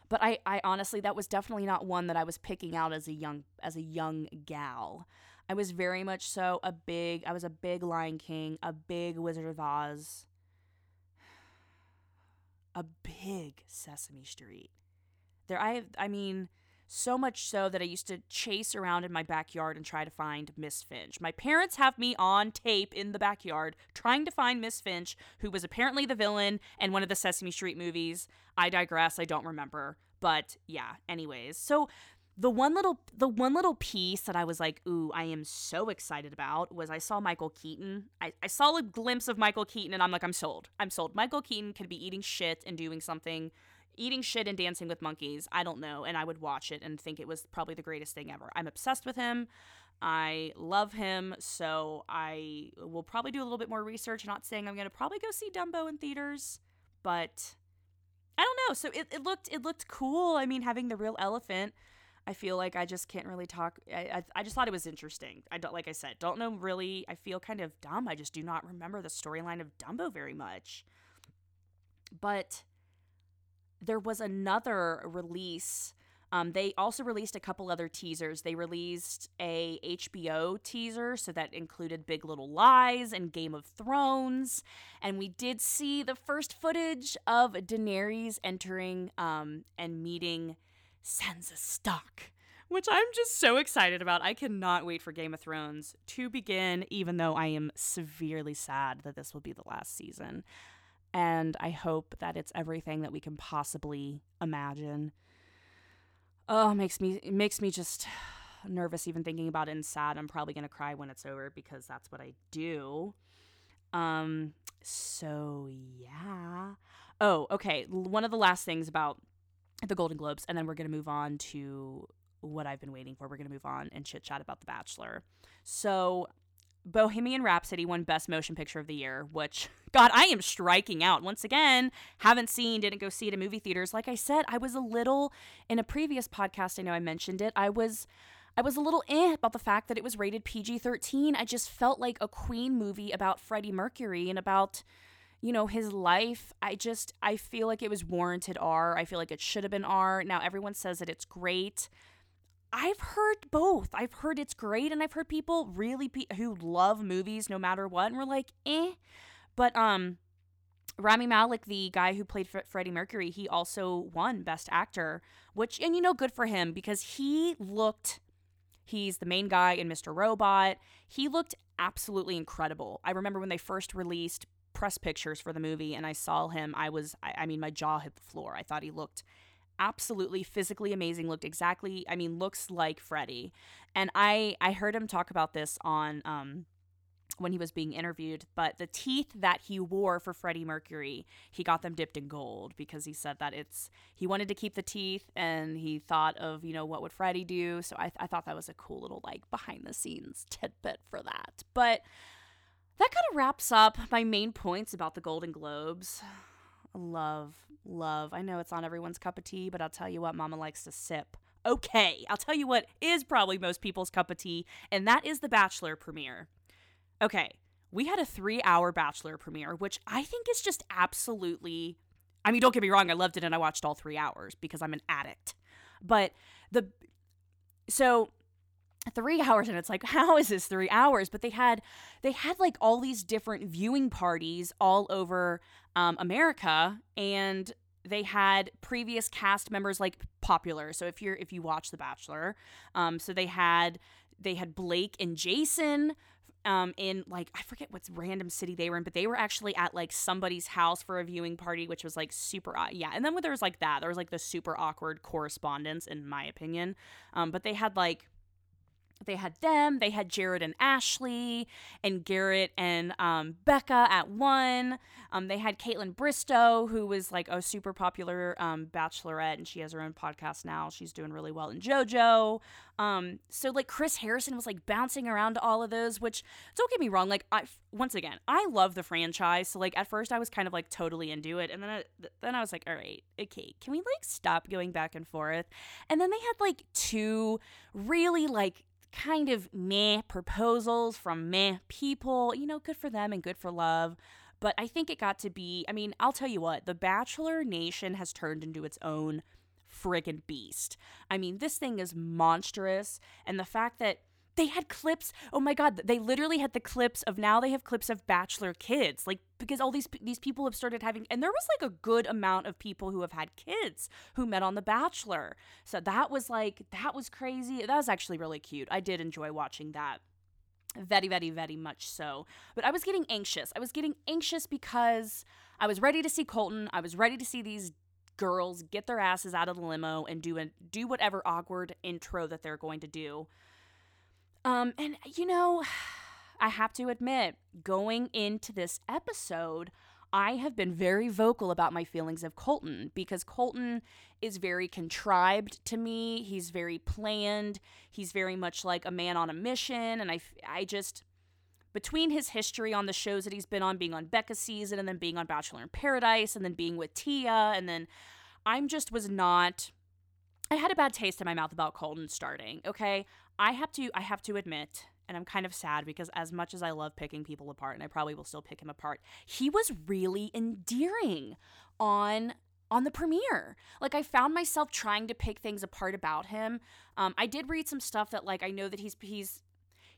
But I, I honestly, that was definitely not one that I was picking out as a young, as a young gal. I was very much so a big, I was a big Lion King, a big Wizard of Oz, a big Sesame Street. There, I have, I mean, so much so that I used to chase around in my backyard and try to find Miss Finch. My parents have me on tape in the backyard trying to find Miss Finch, who was apparently the villain in one of the Sesame Street movies. I digress, I don't remember. But yeah, anyways. So the one little the one little piece that I was like, ooh, I am so excited about was I saw Michael Keaton. I, I saw a glimpse of Michael Keaton and I'm like, I'm sold. I'm sold. Michael Keaton can be eating shit and doing something eating shit and dancing with monkeys. I don't know. And I would watch it and think it was probably the greatest thing ever. I'm obsessed with him. I love him. So I will probably do a little bit more research. Not saying I'm to probably go see Dumbo in theaters, but I don't know. So it, it looked it looked cool. I mean, having the real elephant. I feel like I just can't really talk. I, I, I just thought it was interesting. I don't like I said, don't know really. I feel kind of dumb. I just do not remember the storyline of Dumbo very much. But there was another release. Um, they also released a couple other teasers. They released a HBO teaser, so that included Big Little Lies and Game of Thrones, and we did see the first footage of Daenerys entering um, and meeting Sansa Stark, which I'm just so excited about. I cannot wait for Game of Thrones to begin, even though I am severely sad that this will be the last season and I hope that it's everything that we can possibly imagine. Oh, makes me it makes me just nervous even thinking about it and sad. I'm probably gonna cry when it's over because that's what I do. Um, so yeah. Oh, okay. One of the last things about the Golden Globes, and then we're gonna move on to what I've been waiting for. We're gonna move on and chit chat about The Bachelor. So Bohemian Rhapsody won Best Motion Picture of the Year, which, God, I am striking out. Once again, haven't seen, didn't go see it in movie theaters. Like I said, I was a little, in a previous podcast, I know I mentioned it, I was. I was a little eh about the fact that it was rated PG 13. I just felt like a Queen movie about Freddie Mercury and about, you know, his life. I just, I feel like it was warranted R. I feel like it should have been R. Now everyone says that it's great. I've heard both. I've heard it's great, and I've heard people really pe- who love movies no matter what, and we're like, eh. But um, Rami Malek, the guy who played F- Freddie Mercury, he also won Best Actor, which and you know, good for him because he looked. He's the main guy in Mr. Robot. He looked absolutely incredible. I remember when they first released press pictures for the movie, and I saw him. I was, I, I mean, my jaw hit the floor. I thought he looked absolutely physically amazing looked exactly i mean looks like freddie and i i heard him talk about this on um when he was being interviewed, but the teeth that he wore for Freddie Mercury, he got them dipped in gold because he said that it's he wanted to keep the teeth and he thought of you know what would Freddie do. So I, I thought that was a cool little like behind the scenes tidbit for that. But that kind of wraps up my main points about the Golden Globes. Love love. I know it's not everyone's cup of tea, but I'll tell you what, mama likes to sip. Okay, I'll tell you what is probably most people's cup of tea, and that is the Bachelor premiere. Okay, we had a three hour Bachelor premiere, which I think is just absolutely. I mean, don't get me wrong, I loved it and I watched all three hours because I'm an addict. But the. So three hours and it's like how is this three hours but they had they had like all these different viewing parties all over um, America, and they had previous cast members like popular. So if you're if you watch The Bachelor, um, so they had they had Blake and Jason um in like I forget what's random city they were in, but they were actually at like somebody's house for a viewing party, which was like super yeah. And then when there was like that, there was like the super awkward correspondence, in my opinion. Um, but they had like they had them, they had Jared and Ashley, and Garrett and um, Becca at one. Um, they had Kaitlyn Bristowe, who was like a super popular um, bachelorette, and she has her own podcast now. She's doing really well in JoJo. Um, so like Chris Harrison was like bouncing around all of those, which don't get me wrong, like I once again I love the franchise. So like at first I was kind of like totally into it, and then I, then I was like, all right, okay, can we like stop going back and forth? And then they had like two really like kind of meh proposals from meh people. You know, good for them and good for love. But I think it got to be, I mean, I'll tell you what, the Bachelor Nation has turned into its own friggin' beast. I mean, this thing is monstrous. And the fact that they had clips. Oh my god, they literally had the clips of now they have clips of bachelor kids. Like because all these these people have started having and there was like a good amount of people who have had kids who met on the bachelor. So that was like that was crazy. That was actually really cute. I did enjoy watching that. Very, very, very much so. But I was getting anxious. I was getting anxious because I was ready to see Colton. I was ready to see these girls get their asses out of the limo and do a, do whatever awkward intro that they're going to do. Um, and you know, I have to admit, going into this episode, I have been very vocal about my feelings of Colton because Colton is very contrived to me. He's very planned. He's very much like a man on a mission. And I, I just, between his history on the shows that he's been on, being on Becca season and then being on Bachelor in Paradise and then being with Tia, and then I'm just was not. I had a bad taste in my mouth about Colton starting. Okay, I have to. I have to admit and I'm kind of sad because as much as I love picking people apart, and I probably will still pick him apart, he was really endearing on on the premiere. Like I found myself trying to pick things apart about him. Um, I did read some stuff that like I know that he's he's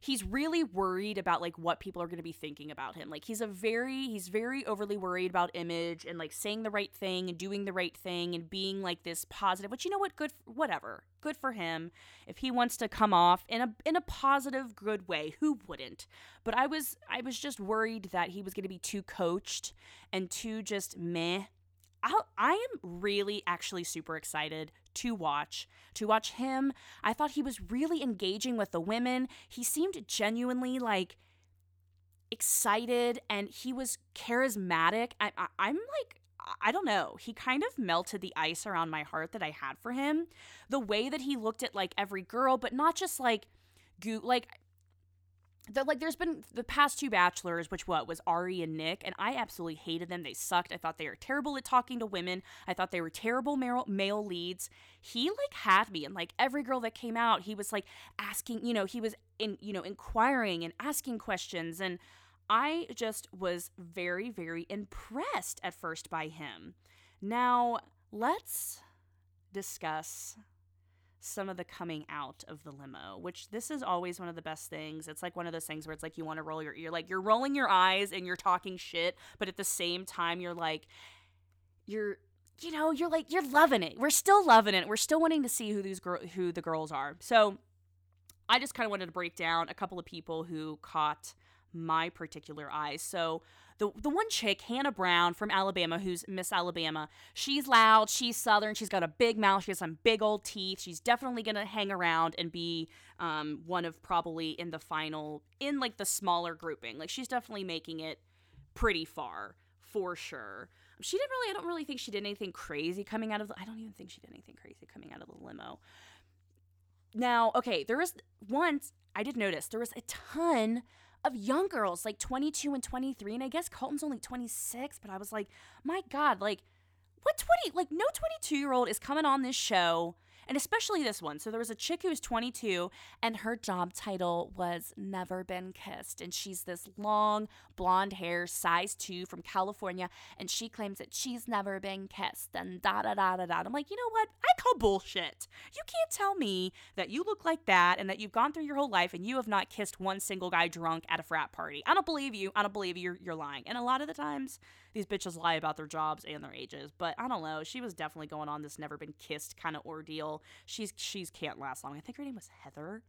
he's really worried about like what people are going to be thinking about him. Like he's a very he's very overly worried about image and like saying the right thing and doing the right thing and being like this positive. Which you know what, good whatever, good for him. If he wants to come off in a in a positive, good way, who wouldn't? But I was I was just worried that he was going to be too coached and too just meh I, I am really actually super excited to watch to watch him i thought he was really engaging with the women he seemed genuinely like excited and he was charismatic I, I, i'm like I don't know. He kind of melted the ice around my heart that I had for him. The way that he looked at like every girl, but not just like goo like the, like there's been the past two bachelors which what was ari and nick and i absolutely hated them. They sucked. I thought they were terrible at talking to women. I thought they were terrible male, male leads. He like had me and like every girl that came out he was like asking you know he was in you know inquiring and asking questions and i just was very very impressed at first by him. Now let's discuss some of the coming out of the limo, which this is always one of the best things. It's like one of those things where it's like you want to roll your ear, like you're rolling your eyes and you're talking shit, but at the same time you're like you're you know, you're like you're loving it. We're still loving it. We're still wanting to see who these girl who the girls are. So I just kind of wanted to break down a couple of people who caught my particular eye. So the the one chick, Hannah Brown from Alabama, who's Miss Alabama, she's loud, she's southern, she's got a big mouth, she has some big old teeth. She's definitely gonna hang around and be um, one of probably in the final in like the smaller grouping. Like she's definitely making it pretty far for sure. She didn't really. I don't really think she did anything crazy coming out of. The, I don't even think she did anything crazy coming out of the limo. Now, okay, there was once I did notice there was a ton of young girls, like 22 and 23. And I guess Colton's only 26, but I was like, my God, like, what 20, like, no 22 year old is coming on this show and especially this one. So there was a chick who was 22, and her job title was Never Been Kissed. And she's this long blonde hair, size two from California, and she claims that she's never been kissed. And da da da da da. I'm like, you know what? I call bullshit. You can't tell me that you look like that and that you've gone through your whole life and you have not kissed one single guy drunk at a frat party. I don't believe you. I don't believe you. You're, you're lying. And a lot of the times, these bitches lie about their jobs and their ages. But I don't know. She was definitely going on this never been kissed kind of ordeal. She's she's can't last long. I think her name was Heather.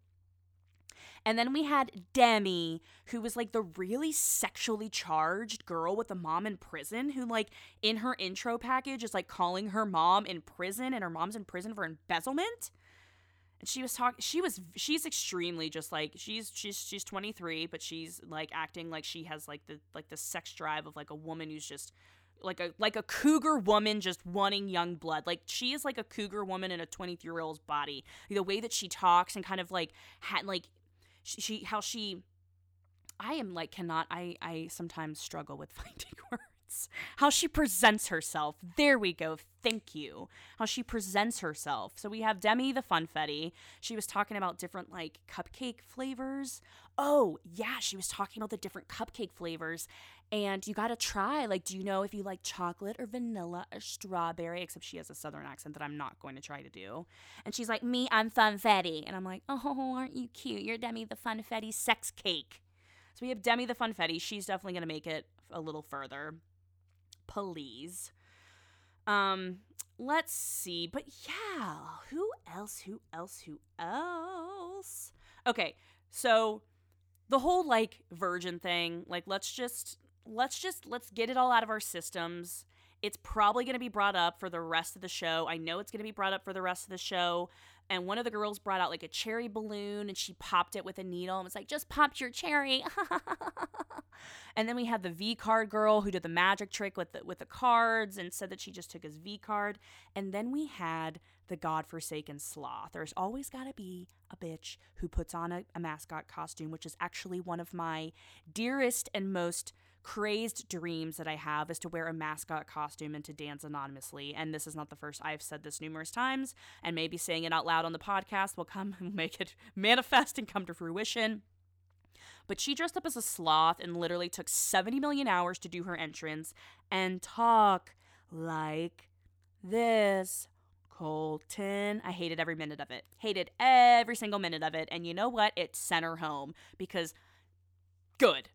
And then we had Demi, who was like the really sexually charged girl with a mom in prison, who, like, in her intro package is like calling her mom in prison and her mom's in prison for embezzlement she was talking she was she's extremely just like she's she's she's 23 but she's like acting like she has like the like the sex drive of like a woman who's just like a like a cougar woman just wanting young blood. Like she is like a cougar woman in a 23 year old's body. The way that she talks and kind of like had like she, she how she i am like cannot i i sometimes struggle with finding words how she presents herself. There we go. Thank you. How she presents herself. So we have Demi the funfetti. She was talking about different like cupcake flavors. Oh, yeah, she was talking about the different cupcake flavors. And you got to try. Like, do you know if you like chocolate or vanilla or strawberry? Except she has a southern accent that I'm not going to try to do. And she's like, Me, I'm funfetti. And I'm like, Oh, aren't you cute? You're Demi the funfetti sex cake. So we have Demi the funfetti. She's definitely going to make it a little further please. Um, let's see. But yeah, who else? Who else? Who else? Okay, so the whole like virgin thing, like let's just let's just let's get it all out of our systems. It's probably going to be brought up for the rest of the show. I know it's going to be brought up for the rest of the show. And one of the girls brought out like a cherry balloon and she popped it with a needle and was like, just popped your cherry. and then we had the V card girl who did the magic trick with the, with the cards and said that she just took his V card. And then we had the godforsaken sloth. There's always got to be a bitch who puts on a, a mascot costume, which is actually one of my dearest and most crazed dreams that I have is to wear a mascot costume and to dance anonymously. And this is not the first I've said this numerous times, and maybe saying it out loud on the podcast will come and make it manifest and come to fruition. But she dressed up as a sloth and literally took 70 million hours to do her entrance and talk like this. Colton. I hated every minute of it. Hated every single minute of it. And you know what? It sent her home because good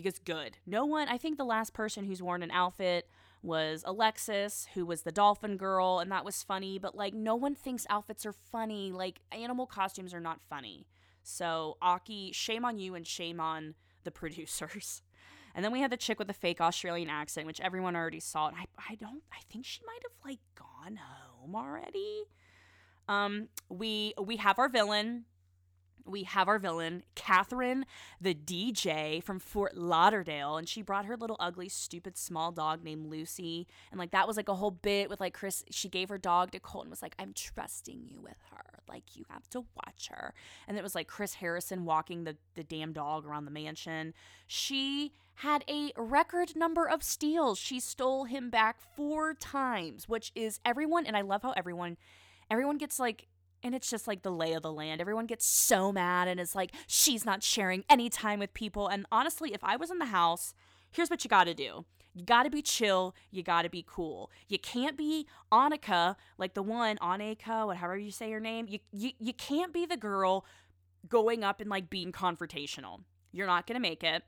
because good. No one, I think the last person who's worn an outfit was Alexis, who was the dolphin girl, and that was funny, but like no one thinks outfits are funny. Like animal costumes are not funny. So, Aki, shame on you and shame on the producers. And then we had the chick with the fake Australian accent, which everyone already saw. And I, I don't, I think she might have like gone home already. Um, we we have our villain, we have our villain, Catherine, the DJ from Fort Lauderdale, and she brought her little ugly, stupid small dog named Lucy. And like that was like a whole bit with like Chris. She gave her dog to Colton, was like, I'm trusting you with her. Like you have to watch her. And it was like Chris Harrison walking the, the damn dog around the mansion. She had a record number of steals. She stole him back four times, which is everyone, and I love how everyone everyone gets like and it's just like the lay of the land. Everyone gets so mad and it's like, she's not sharing any time with people. And honestly, if I was in the house, here's what you got to do. You got to be chill. You got to be cool. You can't be Annika, like the one, Annika, whatever you say your name. You, you, you can't be the girl going up and like being confrontational. You're not going to make it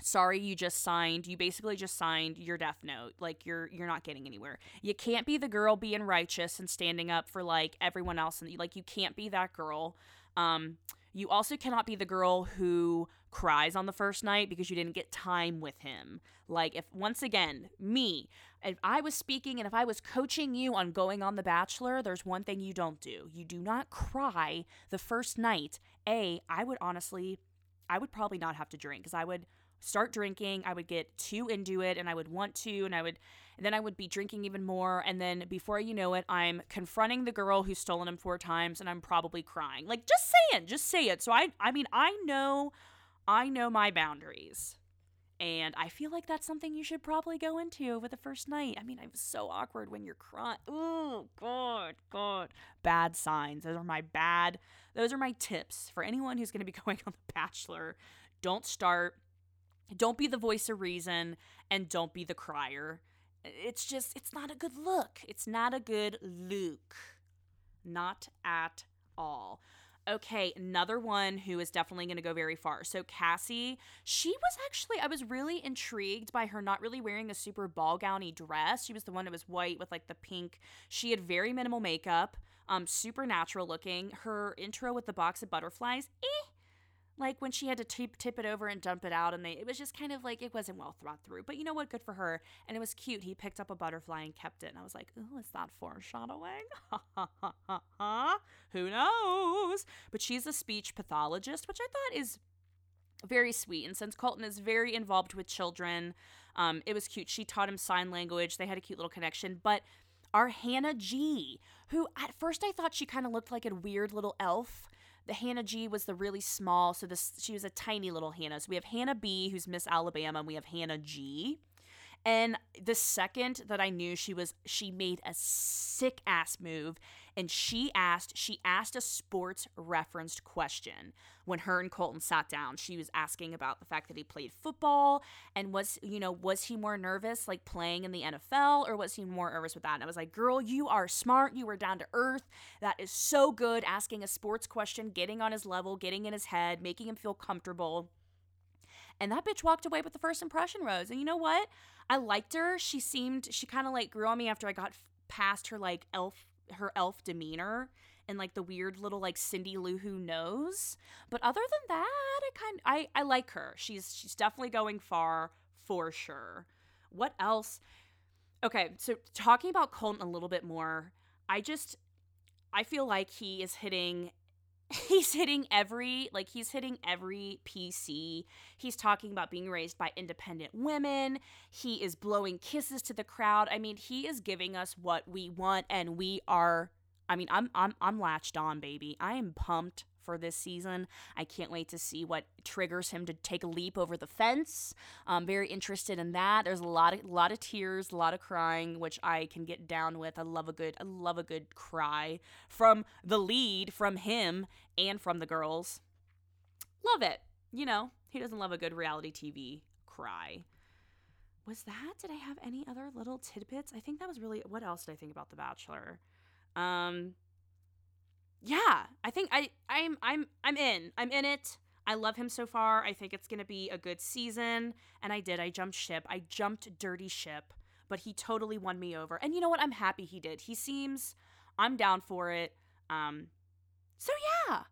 sorry you just signed you basically just signed your death note like you're you're not getting anywhere. You can't be the girl being righteous and standing up for like everyone else and like you can't be that girl. Um you also cannot be the girl who cries on the first night because you didn't get time with him. Like if once again me if i was speaking and if i was coaching you on going on the bachelor there's one thing you don't do. You do not cry the first night. A i would honestly i would probably not have to drink because i would start drinking. I would get too into it and I would want to and I would and then I would be drinking even more and then before you know it, I'm confronting the girl who's stolen him four times and I'm probably crying. Like just saying, just say it. So I I mean, I know I know my boundaries. And I feel like that's something you should probably go into over the first night. I mean, I was so awkward when you're crying. Oh, God, God. Bad signs. Those are my bad, those are my tips for anyone who's going to be going on The Bachelor. Don't start don't be the voice of reason and don't be the crier. It's just, it's not a good look. It's not a good look. Not at all. Okay, another one who is definitely going to go very far. So, Cassie, she was actually, I was really intrigued by her not really wearing a super ball gowny dress. She was the one that was white with like the pink. She had very minimal makeup, um, super natural looking. Her intro with the box of butterflies, eh, like when she had to tip, tip it over and dump it out and they it was just kind of like it wasn't well thought through but you know what? Good for her. And it was cute. He picked up a butterfly and kept it and i was like oh is that foreshadowing? Who knows? But she's a speech pathologist which i thought is very sweet and since colton is very involved with children um, it was cute. She taught him sign language. They had a cute little connection. But our hannah g who at first i thought she kind of looked like a weird little elf the Hannah G was the really small, so this she was a tiny little Hannah. So we have Hannah B, who's Miss Alabama, and we have Hannah G. And the second that I knew she was, she made a sick ass move and she asked, she asked a sports referenced question when her and Colton sat down. She was asking about the fact that he played football and was, you know, was he more nervous like playing in the NFL or was he more nervous with that? And I was like, girl, you are smart. You were down to earth. That is so good. Asking a sports question, getting on his level, getting in his head, making him feel comfortable. And that bitch walked away with the first impression rose. And you know what? I liked her. She seemed, she kind of like grew on me after I got past her like elf, her elf demeanor and like the weird little like Cindy Lou Who nose. But other than that, I kind I I like her. She's she's definitely going far for sure. What else? Okay, so talking about Colton a little bit more, I just I feel like he is hitting he's hitting every like he's hitting every PC. He's talking about being raised by independent women. He is blowing kisses to the crowd. I mean, he is giving us what we want and we are I mean, I'm I'm I'm latched on, baby. I am pumped for this season. I can't wait to see what triggers him to take a leap over the fence. I'm very interested in that. There's a lot of lot of tears, a lot of crying, which I can get down with. I love a good I love a good cry from the lead, from him, and from the girls. Love it. You know, he doesn't love a good reality TV cry. Was that? Did I have any other little tidbits? I think that was really what else did I think about The Bachelor? Um yeah, I think I I'm I'm I'm in. I'm in it. I love him so far. I think it's going to be a good season. And I did. I jumped ship. I jumped dirty ship, but he totally won me over. And you know what? I'm happy he did. He seems I'm down for it. Um so yeah.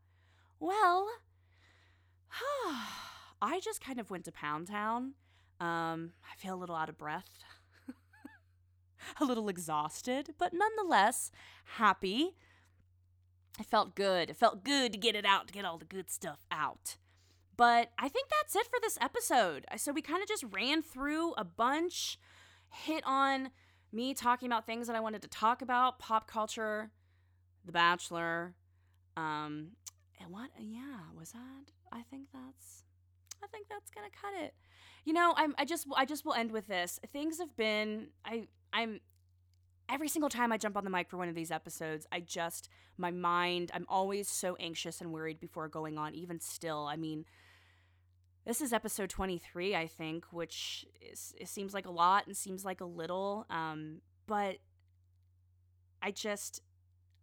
Well, I just kind of went to Pound Town. Um I feel a little out of breath. a little exhausted, but nonetheless happy. It felt good. It felt good to get it out, to get all the good stuff out. But I think that's it for this episode. So we kind of just ran through a bunch, hit on me talking about things that I wanted to talk about pop culture, The Bachelor. Um, and what? Yeah, was that? I think that's. I think that's gonna cut it. You know, I'm. I just. I just will end with this. Things have been. I. I'm every single time I jump on the mic for one of these episodes, I just, my mind, I'm always so anxious and worried before going on, even still. I mean, this is episode 23, I think, which is, it seems like a lot and seems like a little. Um, but I just,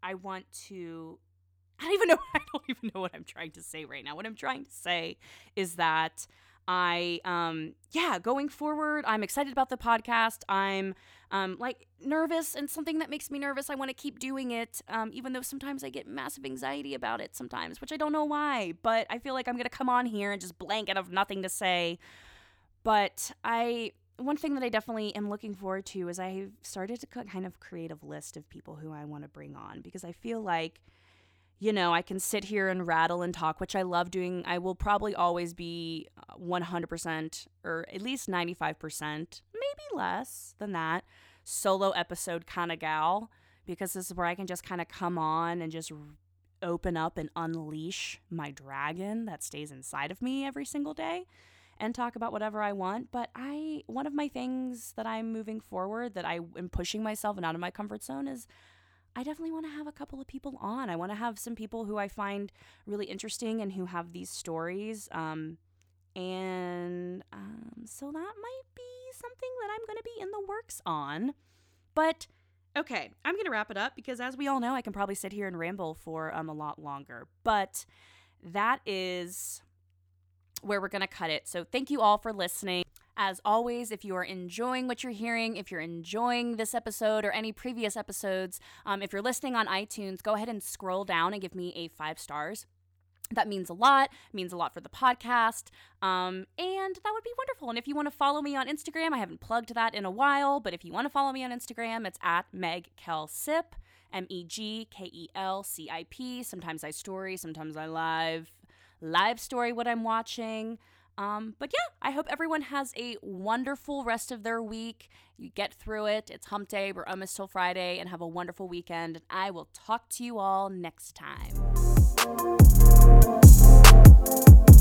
I want to, I don't even know, I don't even know what I'm trying to say right now. What I'm trying to say is that I um yeah, going forward, I'm excited about the podcast. I'm um like nervous and something that makes me nervous. I want to keep doing it um even though sometimes I get massive anxiety about it sometimes, which I don't know why, but I feel like I'm going to come on here and just blank and have nothing to say. But I one thing that I definitely am looking forward to is I've started to kind of create a list of people who I want to bring on because I feel like you know, I can sit here and rattle and talk, which I love doing. I will probably always be 100% uh, or at least 95%, maybe less than that, solo episode kind of gal, because this is where I can just kind of come on and just open up and unleash my dragon that stays inside of me every single day and talk about whatever I want. But I, one of my things that I'm moving forward that I am pushing myself and out of my comfort zone is I definitely want to have a couple of people on. I want to have some people who I find really interesting and who have these stories. Um, and um, so that might be something that I'm going to be in the works on. But okay, I'm going to wrap it up because, as we all know, I can probably sit here and ramble for um, a lot longer. But that is where we're going to cut it. So thank you all for listening. As always, if you are enjoying what you're hearing, if you're enjoying this episode or any previous episodes, um, if you're listening on iTunes, go ahead and scroll down and give me a five stars. That means a lot, means a lot for the podcast, um, and that would be wonderful. And if you want to follow me on Instagram, I haven't plugged that in a while, but if you want to follow me on Instagram, it's at Meg Kel Sip, M E G K E L C I P. Sometimes I story, sometimes I live, live story what I'm watching. Um, but yeah, I hope everyone has a wonderful rest of their week. You get through it. It's hump day. We're almost till Friday and have a wonderful weekend. And I will talk to you all next time thank you